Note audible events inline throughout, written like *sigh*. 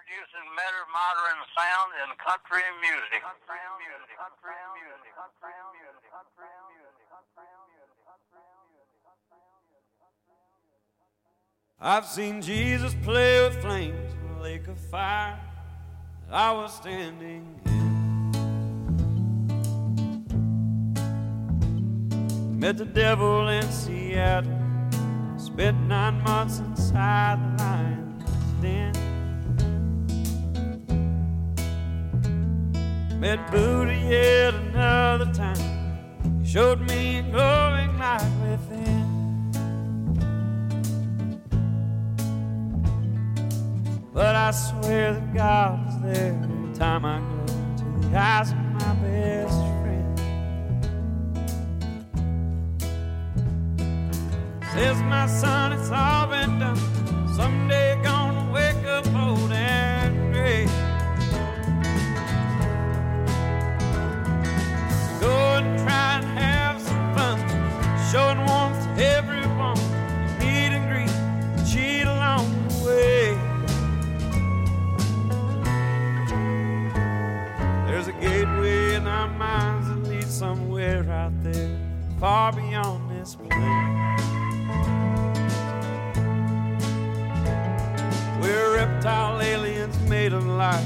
introducing better modern sound in country music. Country music. I've seen Jesus play with flames in a lake of fire that I was standing in. Met the devil in Seattle, spent nine months inside the lion's den. Met Buddha yet another time, he showed me a glowing light within. But I swear that God is there every time I go to the eyes of my best friend. Says my son, it's all been done. Someday gonna wake up old and somewhere out there, far beyond this plane. We're reptile aliens made of light,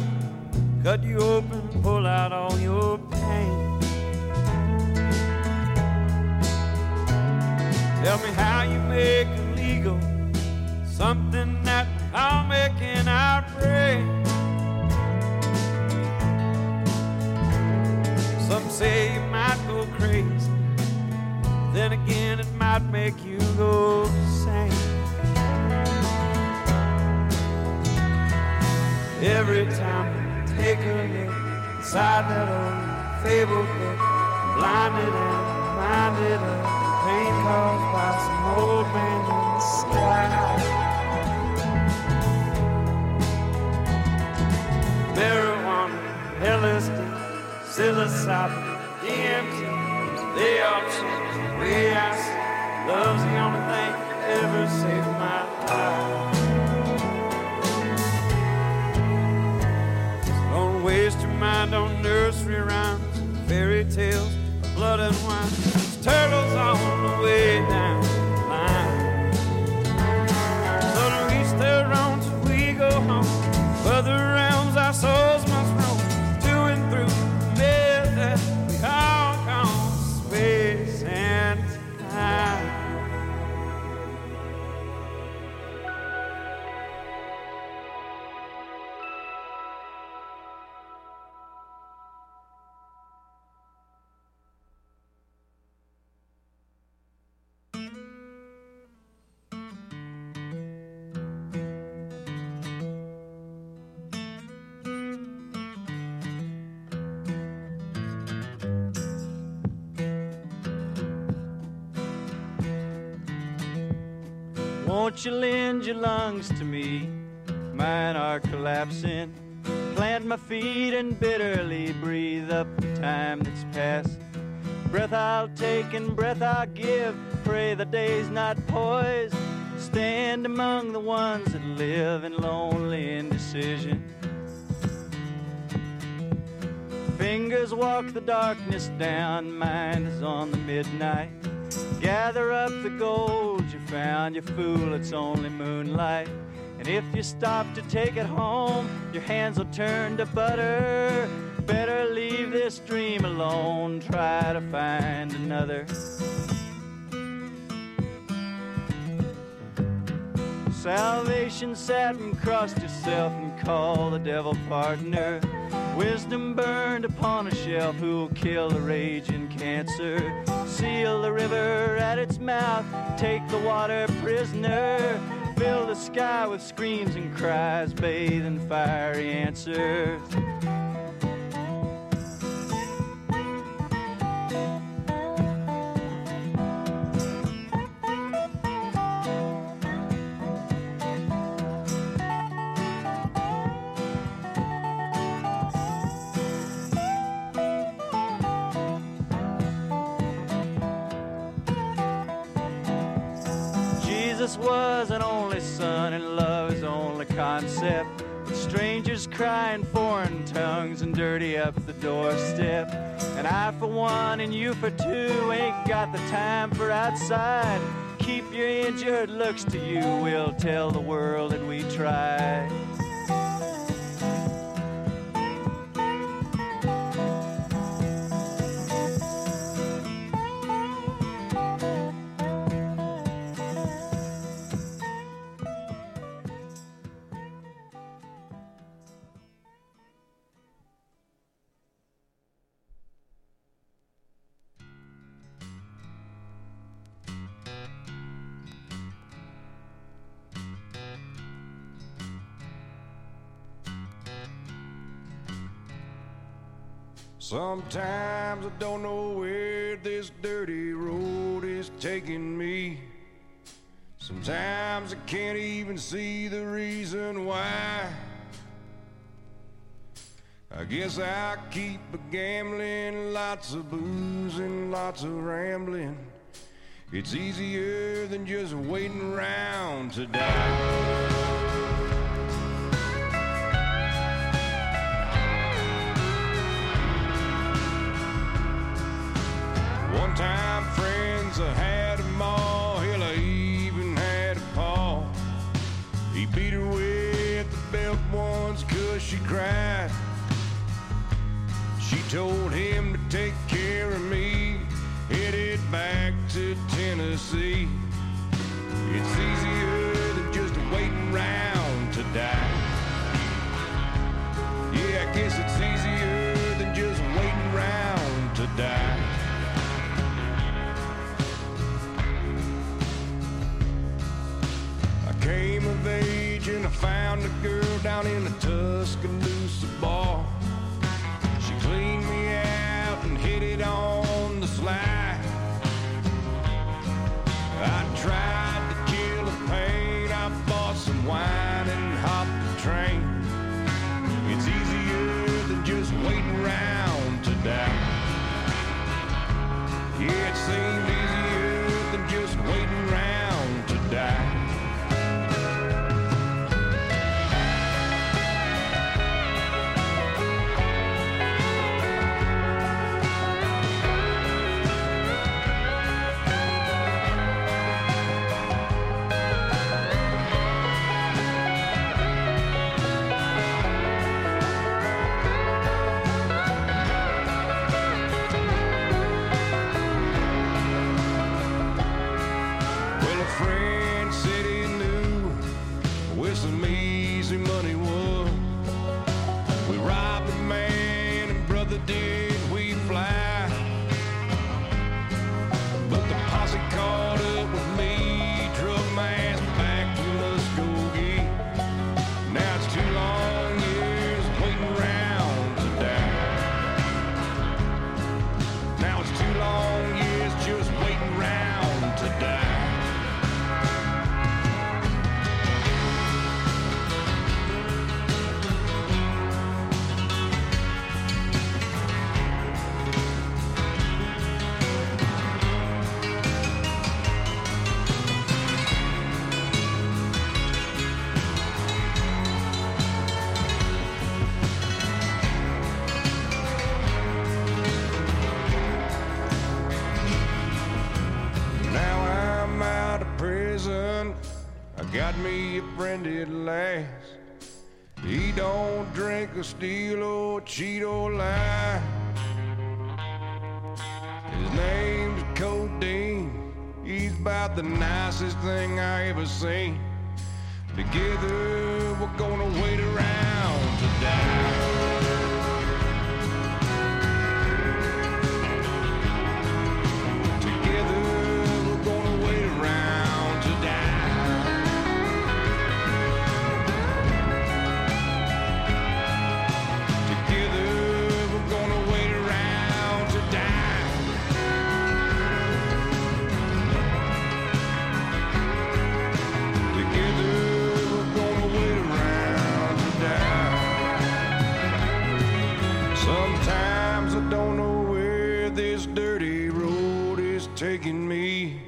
cut you open, pull out all your pain. Tell me how you make illegal something that all make in our brain. Make you go insane. Every time you take a look inside that old fabled book, blinded and reminded of the pain caused by some old man in the sky. Marijuana, LSD, psilocybin, You lend your lungs to me? Mine are collapsing. Plant my feet and bitterly breathe up the time that's passed. Breath I'll take and breath I'll give. Pray the day's not poised. Stand among the ones that live in lonely indecision. Fingers walk the darkness down, mind is on the midnight. Gather up the gold you fool, it's only moonlight. And if you stop to take it home, your hands will turn to butter. Better leave this dream alone, try to find another. Salvation sat and crossed yourself and called the devil partner. Wisdom burned upon a shelf who'll kill the raging cancer. Seal the river at its mouth, take the water prisoner. Fill the sky with screams and cries, bathe in fiery answers. Was an only son, and is only concept. It Strangers crying foreign tongues and dirty up the doorstep. And I for one and you for two ain't got the time for outside. Keep your injured looks to you, we'll tell the world that we tried. Sometimes I don't know where this dirty road is taking me. Sometimes I can't even see the reason why. I guess I keep a gambling, lots of booze and lots of rambling. It's easier than just waiting around to die. I had them all. Hell, I even had a paw. He beat her with the belt once cause she cried. She told him to take care of me, headed back to Tennessee. It's easier than just waiting around to die. Yeah, I guess it's easier train. Steal or cheat or lie. His name's Codeine. He's about the nicest thing I ever seen. Together we're gonna wait around to die. taking me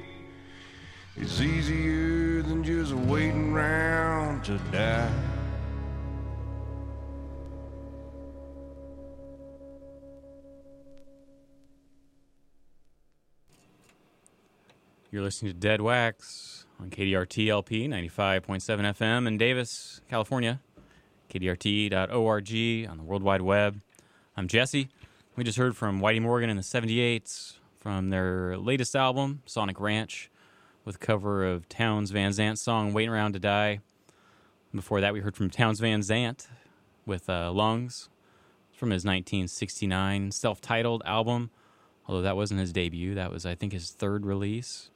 is easier than just waiting around to die. You're listening to Dead Wax on KDRT LP 95.7 FM in Davis, California. KDRT.org on the World Wide Web. I'm Jesse. We just heard from Whitey Morgan in the 78s from their latest album, Sonic Ranch, with cover of Townes Van Zandt's song Waiting Around to Die. Before that, we heard from Townes Van Zandt with uh, Lungs from his 1969 self titled album, although that wasn't his debut. That was, I think, his third release.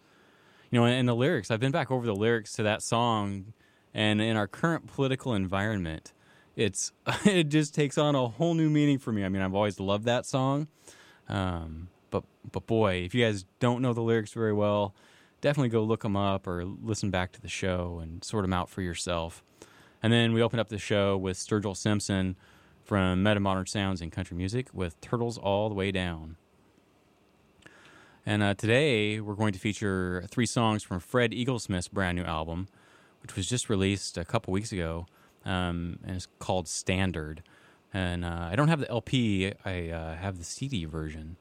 You know, and the lyrics, I've been back over the lyrics to that song, and in our current political environment, it's *laughs* it just takes on a whole new meaning for me. I mean, I've always loved that song, um, but but boy, if you guys don't know the lyrics very well, definitely go look them up or listen back to the show and sort them out for yourself. And then we opened up the show with Sturgill Simpson from Meta Modern Sounds and Country Music with Turtles All the Way Down. And uh, today we're going to feature three songs from Fred Eaglesmith's brand new album, which was just released a couple weeks ago, um, and it's called Standard. And uh, I don't have the LP; I uh, have the CD version,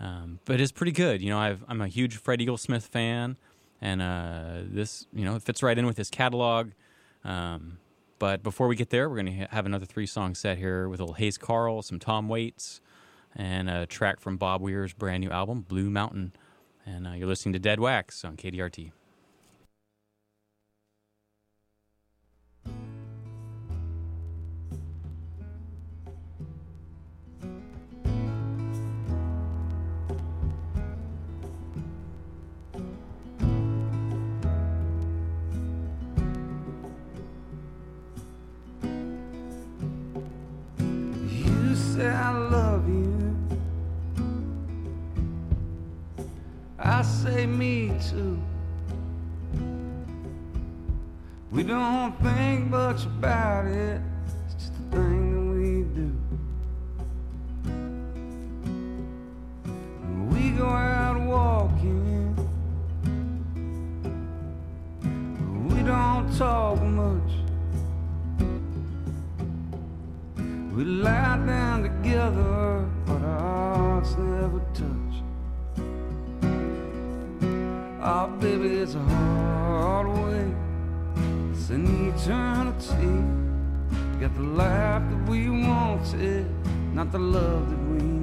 um, but it's pretty good. You know, i am a huge Fred Eaglesmith fan, and uh, this, you know, fits right in with his catalog. Um, but before we get there, we're going to have another three song set here with little Hayes Carll, some Tom Waits, and a track from Bob Weir's brand new album, Blue Mountain. And uh, you're listening to Dead Wax on KDRT. Me too. We don't think much about it, it's just a thing that we do. We go out walking, we don't talk much. We lie down together, but our hearts never touch. Oh, baby, it's a hard way. It's an eternity. Got the life that we wanted, not the love that we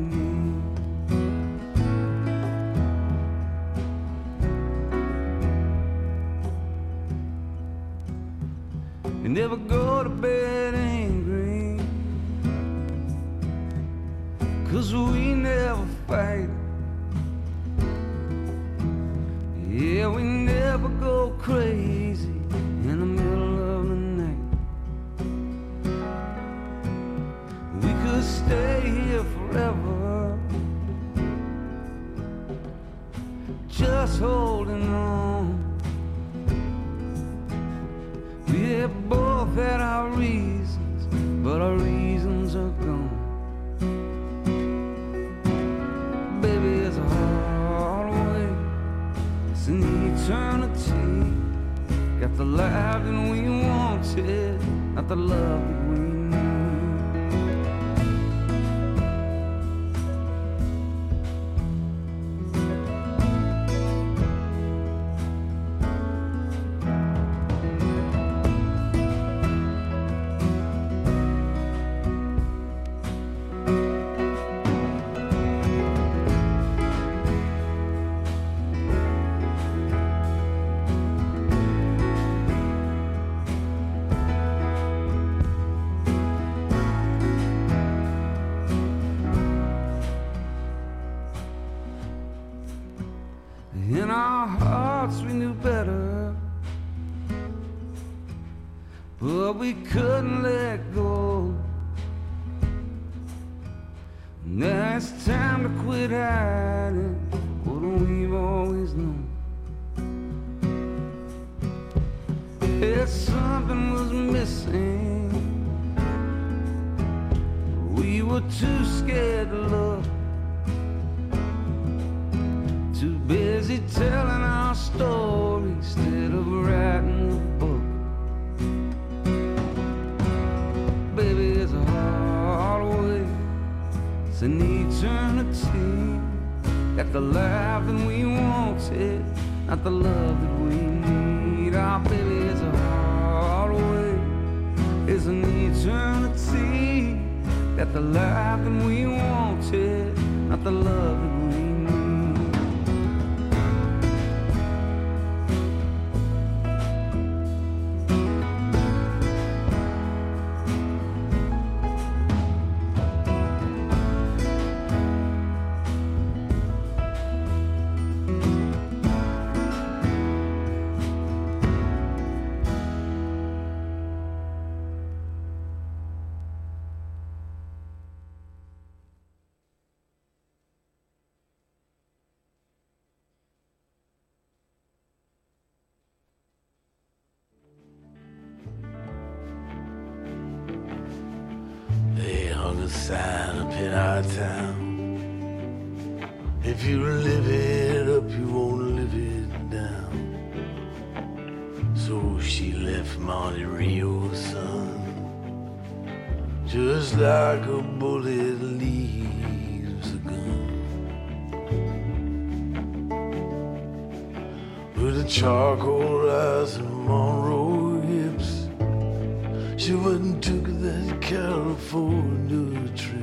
but we couldn't let go. Now it's time to quit hiding what we've always known. If something was missing, we were too scared to look. Too busy telling our story an eternity. Got the life that we wanted, not the love that we need. Our baby is a hard way, is an eternity. Got the life that we wanted, not the love like leaves a gun. With a charcoal eyes and Monroe hips. She and took that California trip.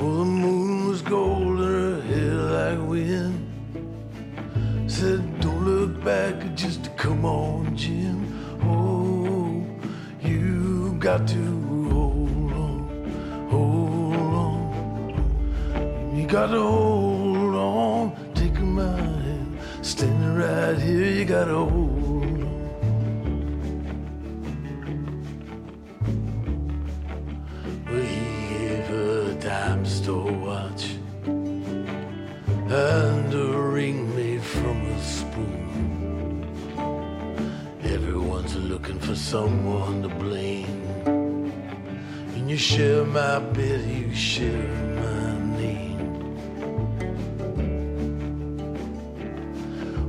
Oh, the moon was gold got to hold on, hold on. You got to hold on, take my hand. Standing right here, you got to hold on. Well, he gave her a dime store watch and a ring made from a spoon. Everyone's looking for someone to blame. You share my bed, you share my name.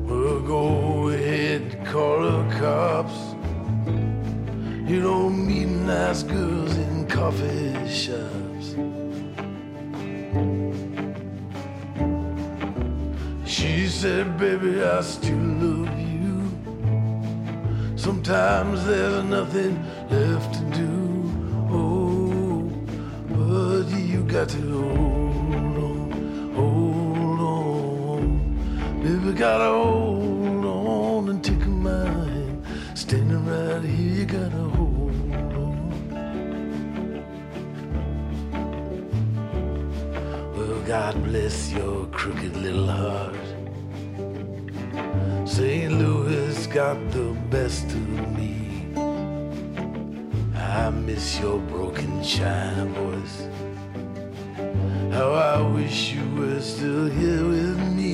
Well, go ahead, call the cops. You don't meet nice girls in coffee shops. She said, Baby, I still love you. Sometimes there's nothing left got to hold on, hold on. Baby, gotta hold on and take my hand. Standing right here, you gotta hold on. Well, God bless your crooked little heart. St. Louis got the best of me. I miss your broken china voice. How I wish you were still here with me.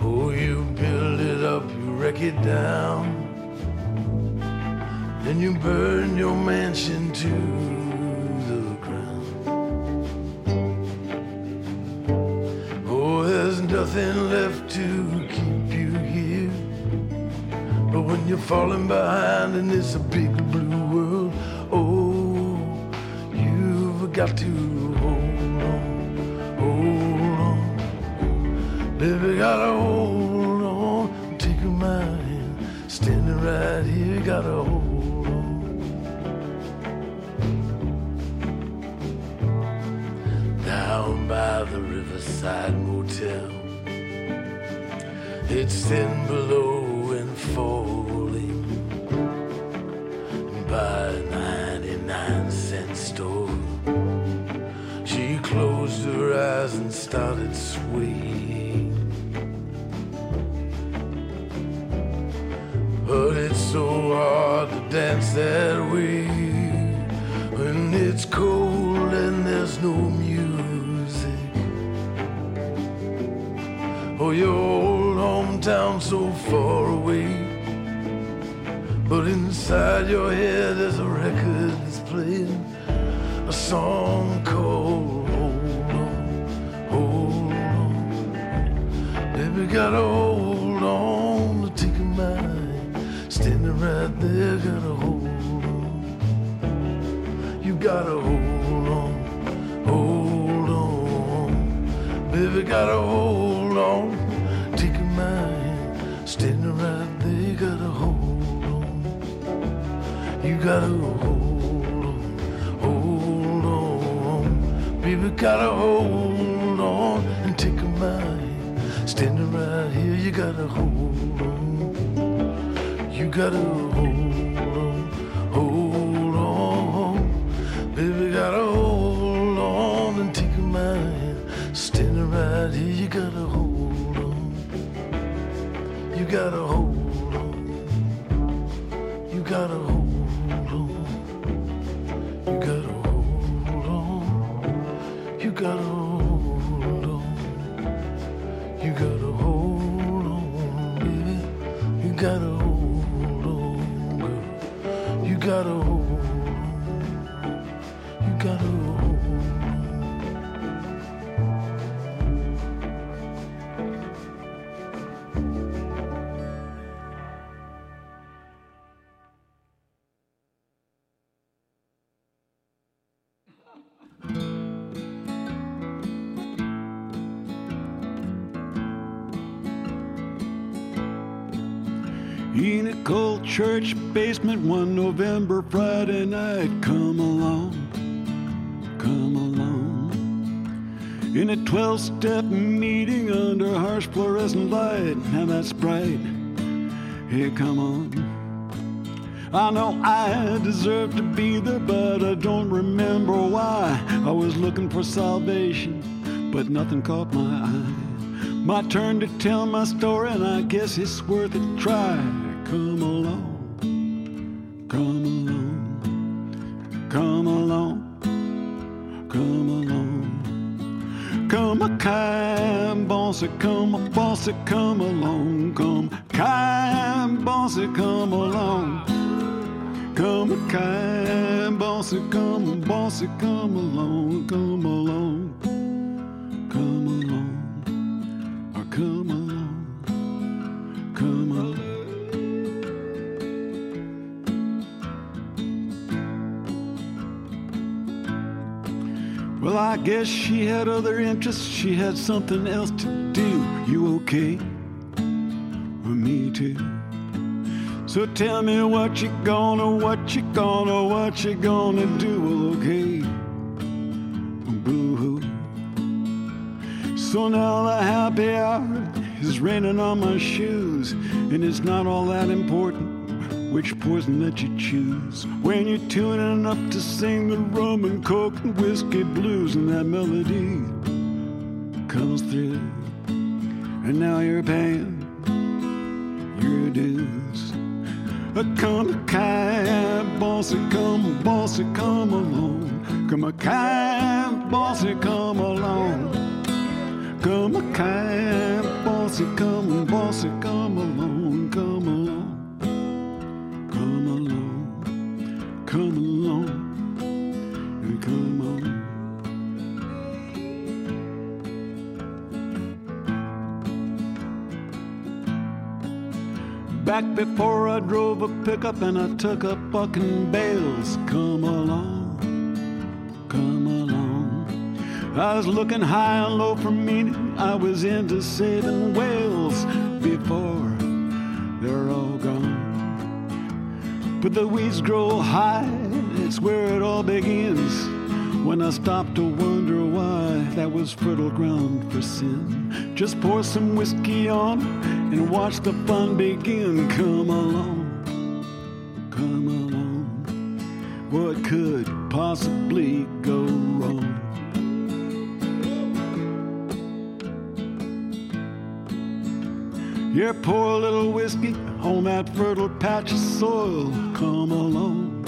Oh, you build it up, you wreck it down. Then you burn your mansion to the ground. Oh, there's nothing left to keep you here. But when you're falling behind and it's a big blue got to hold on, hold on. Baby, gotta hold on, take my hand, standing right here, gotta hold on. Down by the Riverside Motel, it's thin below started swaying. But it's so hard to dance that way when it's cold and there's no music. Oh, your old hometown so far away. But inside your head there's a record that's playing a song Baby, gotta hold on to take a mind. Standing right there, gotta hold on. You gotta hold on, hold on. Baby, gotta hold on. Take my hand, standing right there. Gotta hold on. You gotta hold on, hold on. Baby, gotta hold you gotta hold on. You gotta hold on, hold on. Baby, gotta hold on and take my hand. Standing right here, you gotta hold on. You gotta hold church basement one November Friday night, come along, come along. In a 12 step meeting under harsh fluorescent light, now that's bright. Here, come on. I know I deserve to be there, but I don't remember why. I was looking for salvation, but nothing caught my eye. My turn to tell my story, and I guess it's worth a try. Come along, come along, come along, come along. Come a kind bossy, come a bossy, come along, come kind bossy, come along. Come a kind bossy, come a bossy, come along, come along, come along, or come along, I guess she had other interests. She had something else to do. You okay? Well, me too. So tell me what you gonna, what you gonna, what you gonna do. Well, okay. Boo hoo. So now the happy hour is raining on my shoes, and it's not all that important which poison that you choose. When you're tuning up to sing the rum and coke and whiskey blues and that melody comes through. And now you're paying your dues. Come a kind bossy come bossy come along. Come a kind bossy come along. Come a kind bossy come bossy come along. Come along come along, and come on. Back before I drove a pickup and I took up bucking bales. Come along, come along. I was looking high and low for meaning. I was into saving whales But the weeds grow high, it's where it all begins. When I stop to wonder why that was fertile ground for sin. Just pour some whiskey on and watch the fun begin. Come along, come along. What could possibly go wrong? Yeah, pour a little whiskey on that fertile patch of soil. Come along,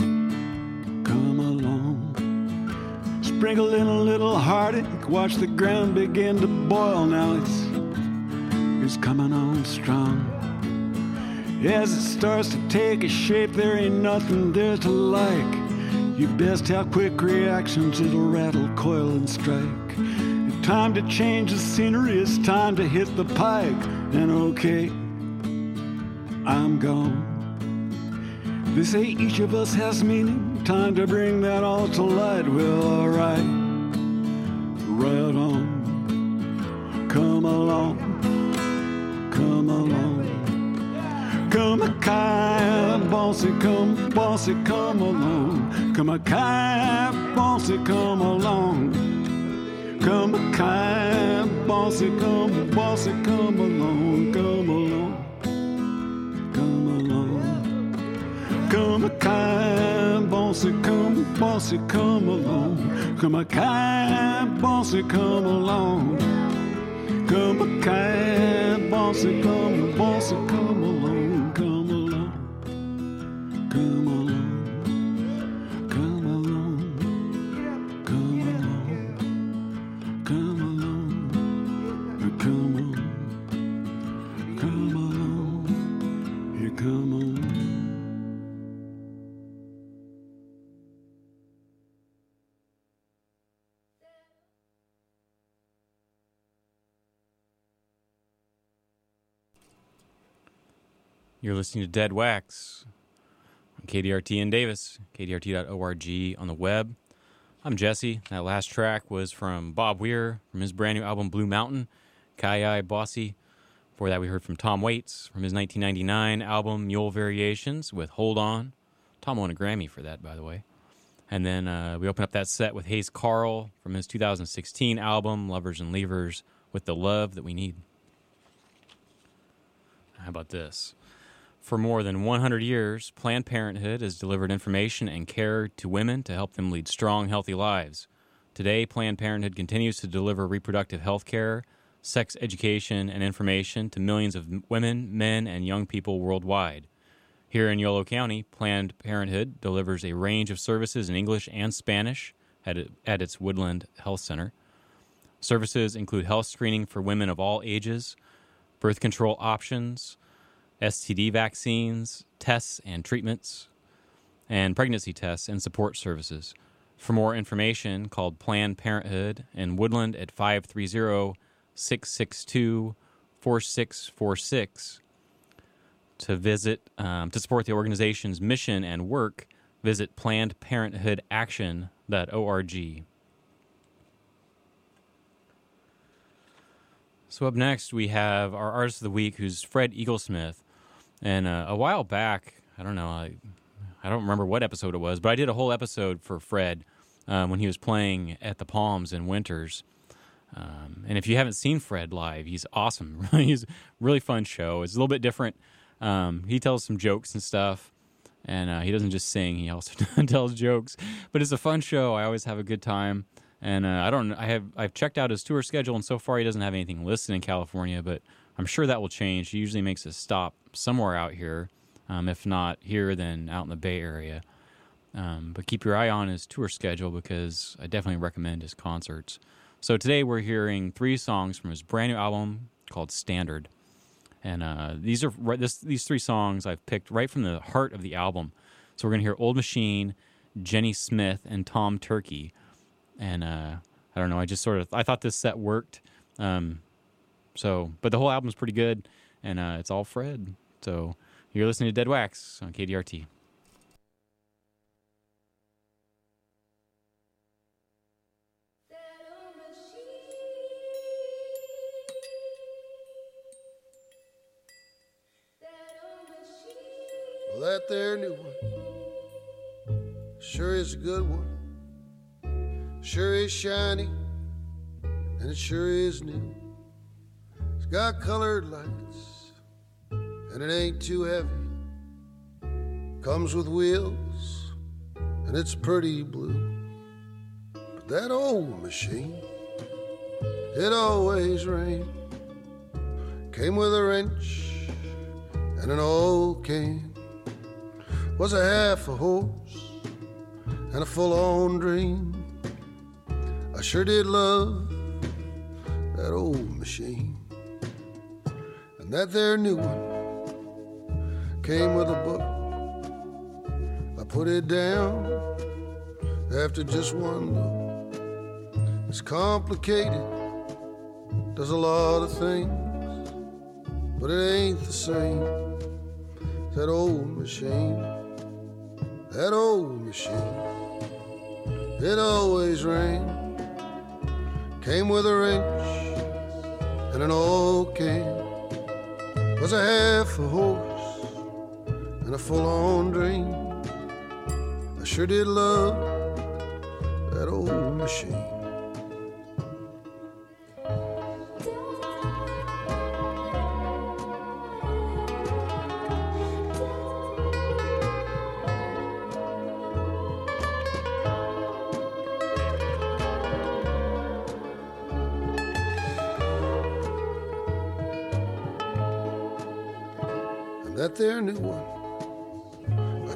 come along. Sprinkle in a little heartache, watch the ground begin to boil. Now it's it's coming on strong. As it starts to take a shape, there ain't nothing there to like. You best have quick reactions, it'll rattle, coil, and strike. Time to change the scenery, it's time to hit the pike. And okay, I'm gone. They say each of us has meaning, time to bring that all to light. Well, alright, right on. come along, come along. Come a kind bossy, come bossy, come along. Come a kind bossy, come along. Come a kind bossy, come bossy, come along, come along, Come a kind bossy, come bossy, come along. Come a kind bossy, come along. Come a kind bossy, come bossy, come along, come along, come along, You're listening to Dead Wax on KDRT in Davis, kdrt.org on the web. I'm Jesse. That last track was from Bob Weir from his brand new album Blue Mountain, Kai Bossy. Before that, we heard from Tom Waits from his 1999 album Mule Variations with Hold On. Tom won a Grammy for that, by the way. And then uh, we open up that set with Hayes Carll from his 2016 album Lovers and Leavers with The Love That We Need. How about this? For more than 100 years, Planned Parenthood has delivered information and care to women to help them lead strong, healthy lives. Today, Planned Parenthood continues to deliver reproductive health care, sex education, and information to millions of women, men, and young people worldwide. Here in Yolo County, Planned Parenthood delivers a range of services in English and Spanish at, its Woodland Health Center. Services include health screening for women of all ages, birth control options, STD vaccines, tests and treatments, and pregnancy tests and support services. For more information, call Planned Parenthood in Woodland at 530 662 4646. To visit, um, to support the organization's mission and work, visit plannedparenthoodaction.org. So up next, we have our artist of the week, who's Fred Eaglesmith. And uh, a while back, I don't know, I, I don't remember what episode it was, but I did a whole episode for Fred um, when he was playing at the Palms in Winters. Um, and if you haven't seen Fred live, he's awesome. *laughs* he's a really fun show. It's a little bit different. Um, he tells some jokes and stuff, and uh, he doesn't just sing; he also *laughs* tells jokes. But it's a fun show. I always have a good time. And uh, I don't. I have. I've checked out his tour schedule, and so far he doesn't have anything listed in California. But I'm sure that will change. He usually makes a stop somewhere out here, um, if not here, then out in the Bay Area. Um, but keep your eye on his tour schedule because I definitely recommend his concerts. So today we're hearing three songs from his brand new album called Standard, and uh, these are this, these three songs I've picked right from the heart of the album. So we're gonna hear Old Machine, Jenny Smith, and Tom Turkey. And uh, I don't know, I just sort of I thought this set worked. Um, so, but the whole album's pretty good, and uh, it's all Fred. So you're listening to Dead Wax on KDRT. Well, that there new one sure is a good one. Sure is shiny, and it sure is new. Got colored lights, and it ain't too heavy. Comes with wheels, and it's pretty blue. But that old machine, it always rained. Came with a wrench and an old cane was a half a horse and a full on dream. I sure did love that old machine. And that there new one came with a book. I put it down after just one look. It's complicated, does a lot of things, but it ain't the same. That old machine that old machine. It always rained, came with a wrench and an old can was a half a horse and a full on dream. I sure did love that old machine.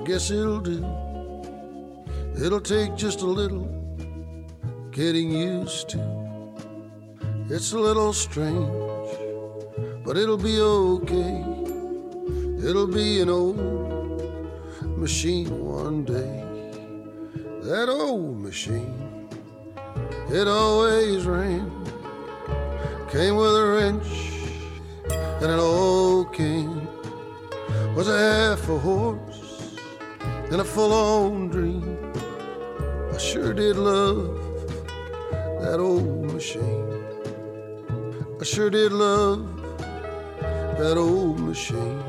Guess it'll do. It'll take just a little getting used to. It's a little strange, but it'll be okay. It'll be an old machine one day. That old machine, it always ran. Came with a wrench and an old can. Was a half a horse and a full on dream. I sure did love that old machine. I sure did love that old machine.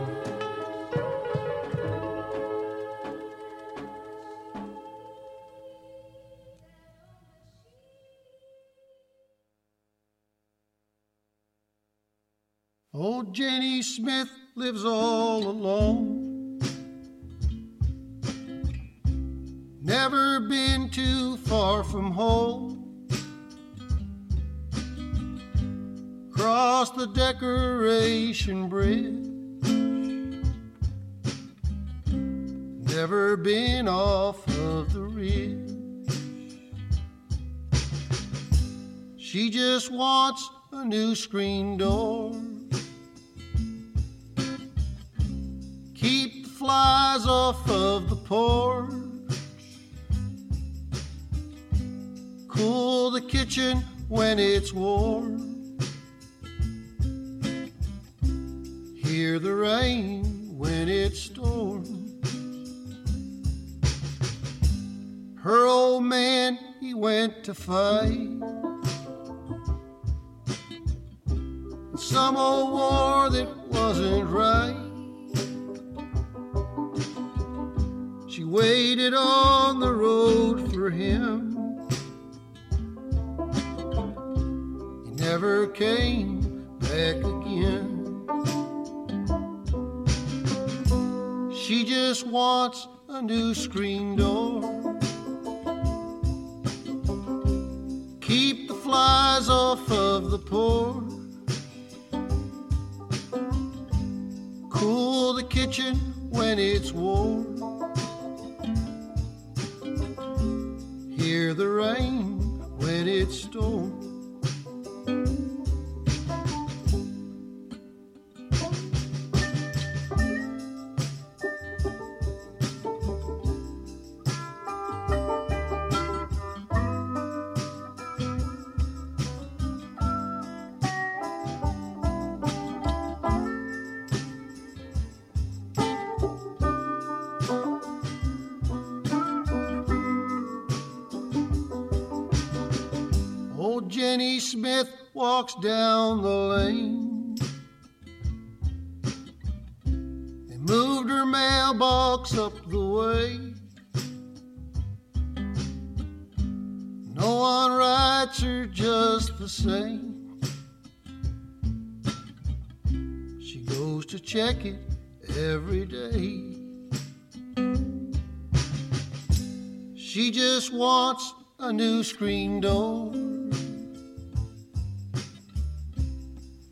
Old Jenny Smith lives all alone. Never been too far from home. Cross the decoration bridge. Never been off of the ridge. She just wants a new screen door. Keep the flies off of the porch. Cool the kitchen when it's warm. Hear the rain when it storms. Her old man, he went to fight. Some old war that wasn't right. She waited on the road for him. Never came back again. She just wants a new screen door. Keep the flies off of the porch. Cool the kitchen when it's warm. Hear the rain when it storms. Smith walks down the lane. They moved her mailbox up the way. No one writes her just the same. She goes to check it every day. She just wants a new screen door.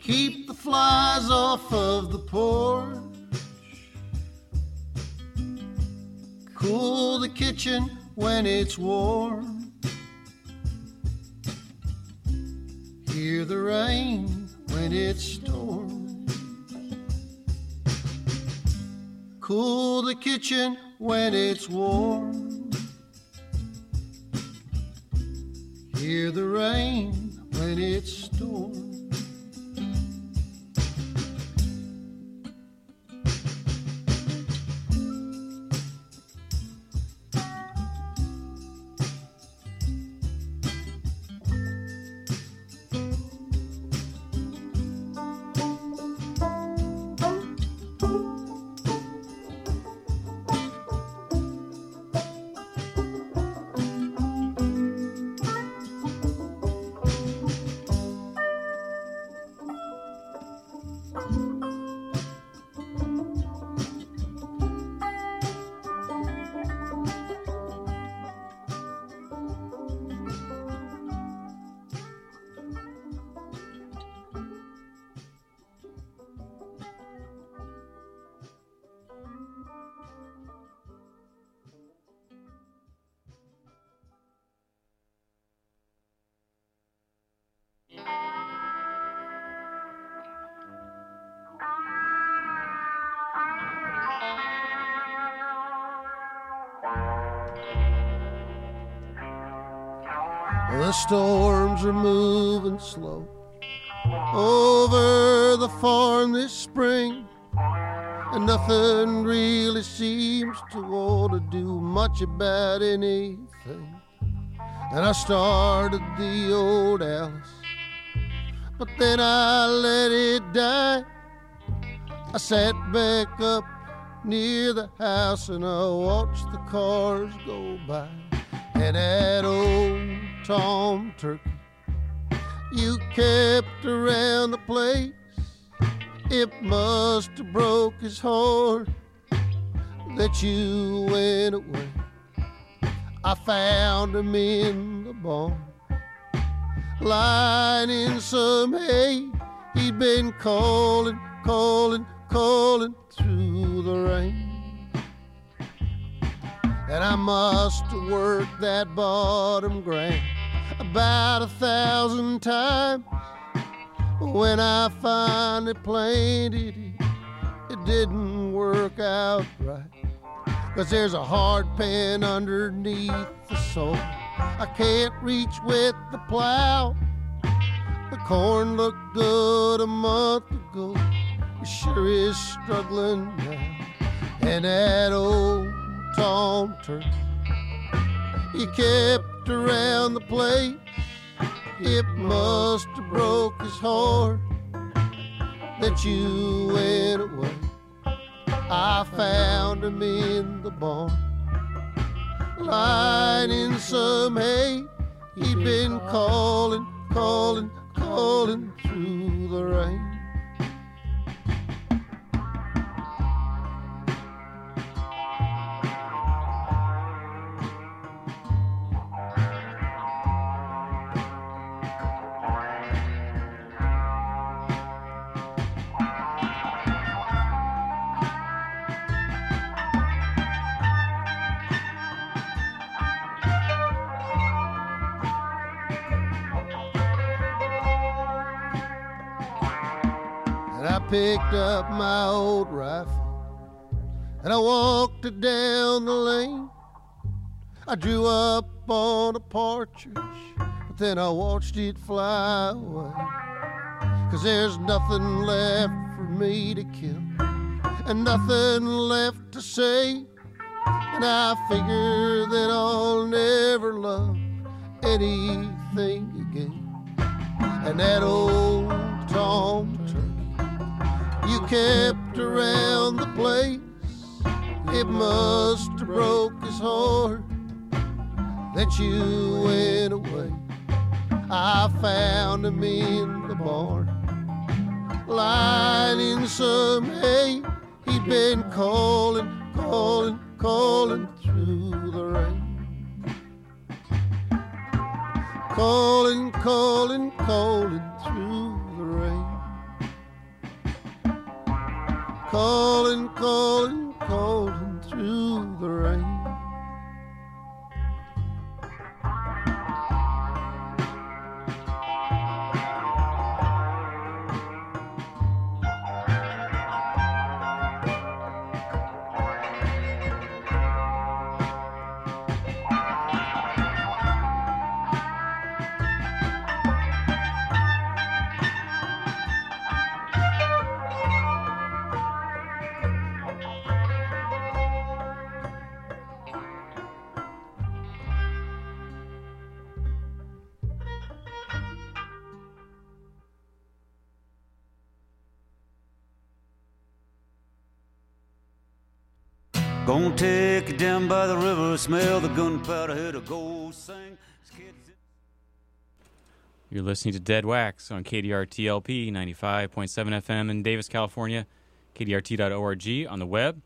Keep the flies off of the porch. Cool the kitchen when it's warm. Hear the rain when it storms. Cool the kitchen when it's warm. Hear the rain when it storms. Storms are moving slow over the farm this spring, and nothing really seems to want to do much about anything. And I started the old Allis, but then I let it die. I sat back up near the house and I watched the cars go by. And that old Tom Turkey you kept around the place, it must have broke his heart that you went away. I found him in the barn, lying in some hay. He'd been calling, calling, calling through the rain. And I must work that bottom ground about a thousand times. When I finally planted it, it didn't work out right. Cause there's a hard pan underneath the soil. I can't reach with the plow. The corn looked good a month ago. It sure is struggling now. And that old Turkey, he kept around the place. It must have broke his heart that you went away. I found him in the barn, lying in some hay. He'd been calling, calling, calling through the rain. Picked up my old rifle and I walked it down the lane. I drew up on a partridge, but then I watched it fly away. Cause there's nothing left for me to kill and nothing left to say. And I figure that I'll never love anything again. And that old Tom kept around the place. It must have broke his heart that you went away. I found him in the barn, lying in some hay. He'd been calling, calling, calling through the rain. Calling, calling, calling Calling, calling, calling through the rain. Gonna take you down by the river, smell the gunpowder, hear the gold sing. You're listening to Dead Wax on KDRTLP 95.7 FM in Davis, California, KDRT.org on the web.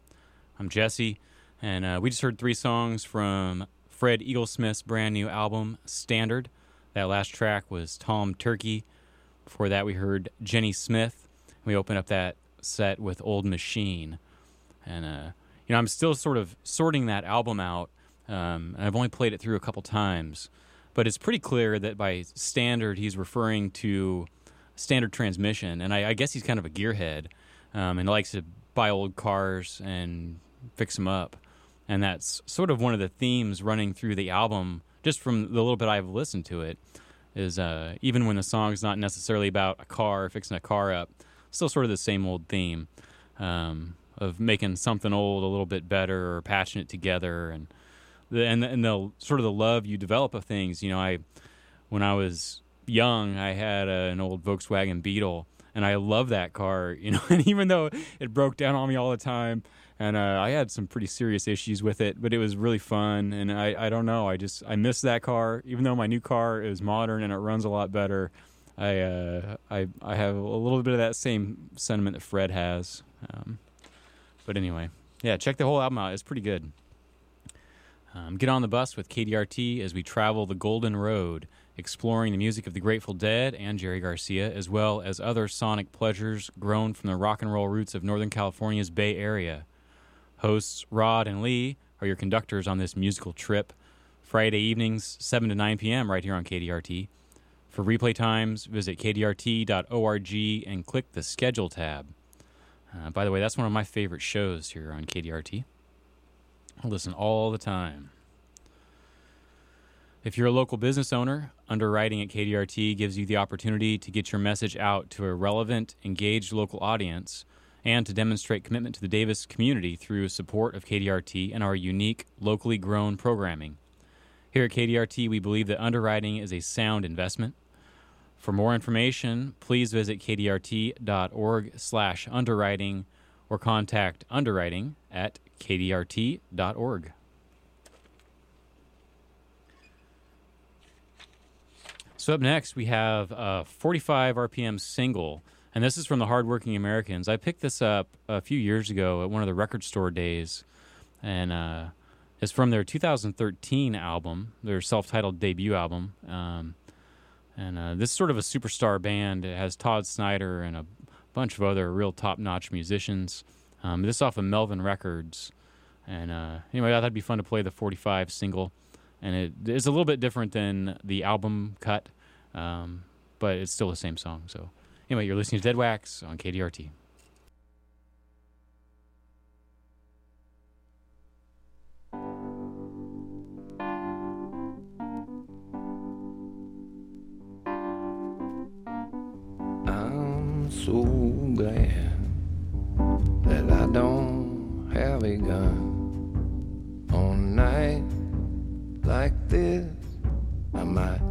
I'm Jesse, and uh, we just heard three songs from Fred Eaglesmith's brand new album, Standard. That last track was Tom Turkey. Before that, we heard Jenny Smith. We opened up that set with Old Machine. And, uh, you know, I'm still sort of sorting that album out. Um, I've only played it through a couple times. But it's pretty clear that by standard, he's referring to standard transmission. And I, I guess he's kind of a gearhead um, and likes to buy old cars and fix them up. And that's sort of one of the themes running through the album just from the little bit I've listened to it, is uh, even when the song's not necessarily about a car fixing a car up, still sort of the same old theme um, of making something old a little bit better or patching it together and the and the, and the sort of the love you develop of things. You know, I when I was young, I had a, an old Volkswagen Beetle, and I love that car. *laughs* You know, and even though it broke down on me all the time, and uh, I had some pretty serious issues with it, but it was really fun. And I, I don't know, I just I miss that car, even though my new car is modern and it runs a lot better. I uh, I I have a little bit of that same sentiment that Fred has. Um, but anyway, yeah, check the whole album out. It's pretty good. Um, get on the bus with KDRT as we travel the Golden Road, exploring the music of the Grateful Dead and Jerry Garcia, as well as other sonic pleasures grown from the rock and roll roots of Northern California's Bay Area. Hosts Rod and Lee are your conductors on this musical trip. Friday evenings, 7 to 9 p.m., right here on KDRT. For replay times, visit kdrt.org and click the schedule tab. Uh, by the way, that's one of my favorite shows here on KDRT. I listen all the time. If you're a local business owner, underwriting at KDRT gives you the opportunity to get your message out to a relevant, engaged local audience and to demonstrate commitment to the Davis community through support of KDRT and our unique, locally grown programming. Here at KDRT, we believe that underwriting is a sound investment. For more information, please visit kdrt.org/underwriting or contact underwriting at kdrt.org. So up next, we have a 45 RPM single, and this is from the Hardworking Americans. I picked this up a few years ago at one of the record store days, and uh, it's from their 2013 album, their self-titled debut album. Um, and uh, this is sort of a superstar band. It has Todd Snider and a bunch of other real top-notch musicians. Um, this is off of Melvin Records. And uh, anyway, I thought it'd be fun to play the 45 single. And it is a little bit different than the album cut, um, but it's still the same song. So anyway, you're listening to Dead Wax on KDRT. So glad that I don't have a gun. On night like this, I might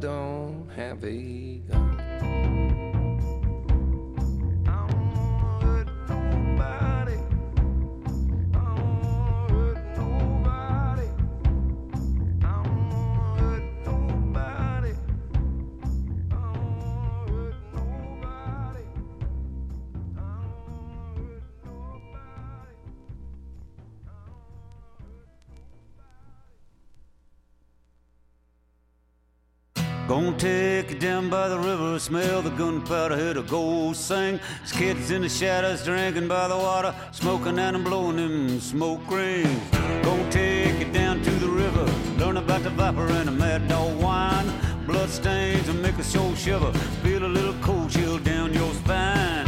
don't have a gun. By the river, smell the gunpowder, hear the ghost sing. There's kids in the shadows drinking by the water, smoking and blowing them smoke rings. Gonna take you down to the river, learn about the viper and the mad dog wine. Blood stains and make a soul shiver, feel a little cold chill down your spine.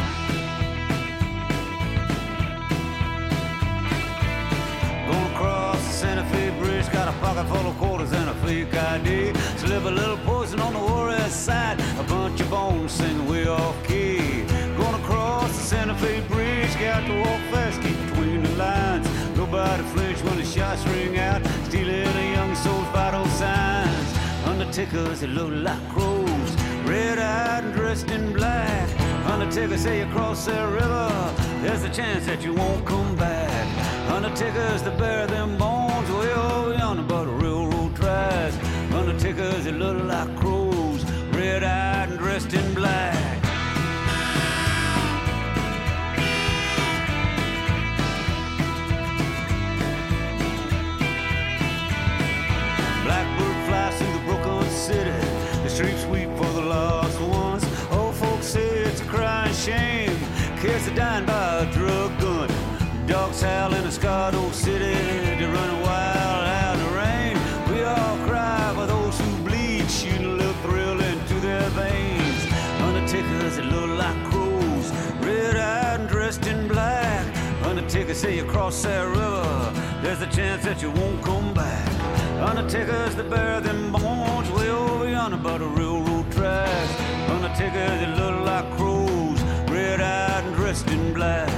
Gonna cross the Santa Fe Bridge, got a pocket full of quarters a fake ID. Slip a little poison on the Juarez side, a bunch of bones singing way off key. Gonna cross the Santa Fe Bridge, got to walk fast, keep between the lines. Nobody flinch when the shots ring out, stealing a young soul's vital signs. Undertakers that look like crows, red-eyed and dressed in black. Undertaker say you cross that river, there's a chance that you won't come back. Undertakers that bear them bones way over yonder the railroad tracks. Undertakers that look like crows, red-eyed and dressed in black. Blackbird flies through the broken city. The streets weep for the lost ones. Old folks say it's a crying shame. Kids are dying by a drug gun. Dogs howl in a scarred old city. Undertaker say you cross that river, there's a chance that you won't come back. Undertakers that bear them bones way over yonder by the railroad tracks. Undertakers that look like crows, red-eyed and dressed in black.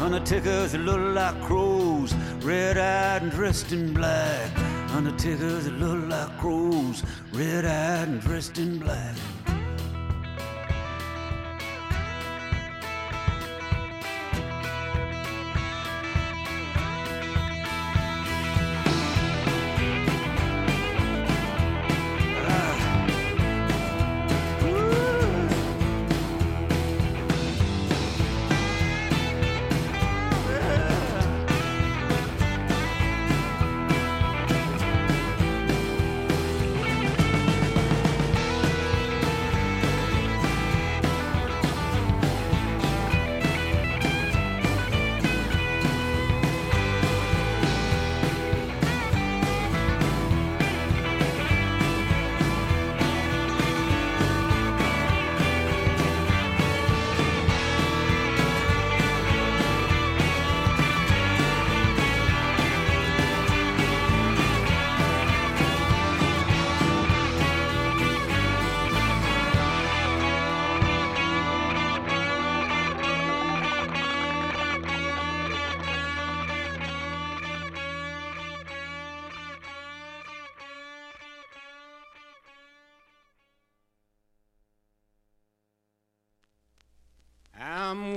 Undertakers that look like crows, red-eyed and dressed in black. Undertakers that look like crows, red-eyed and dressed in black.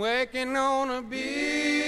Working on a building.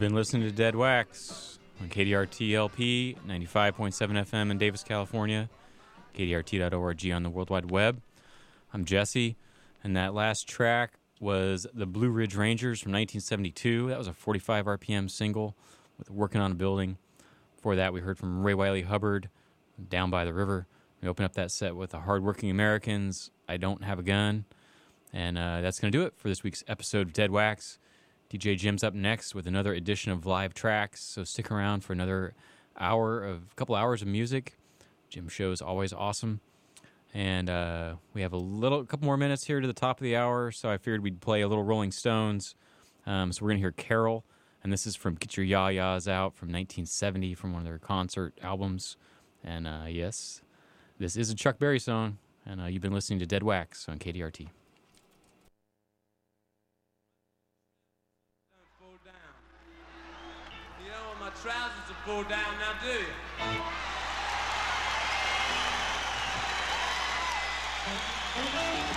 You've been listening to Dead Wax on KDRTLP 95.7 FM in Davis, California, KDRT.org on the World Wide Web. I'm Jesse, and that last track was the Blue Ridge Rangers from 1972. That was a 45 RPM single with Working on a Building. Before that, we heard from Ray Wylie Hubbard, Down by the River. We opened up that set with the Hardworking Americans, I Don't Have a Gun. And uh, that's going to do it for this week's episode of Dead Wax. DJ Jim's up next with another edition of live tracks, so stick around for another hour of couple hours of music. Jim show is always awesome, and uh, we have a little, couple more minutes here to the top of the hour. So I figured we'd play a little Rolling Stones. Um, so we're gonna hear Carol, and this is from Get Your Ya Ya's Out from 1970 from one of their concert albums. And uh, yes, this is a Chuck Berry song, and uh, you've been listening to Dead Wax on KDRT. You don't want my trousers to fall down now, do you?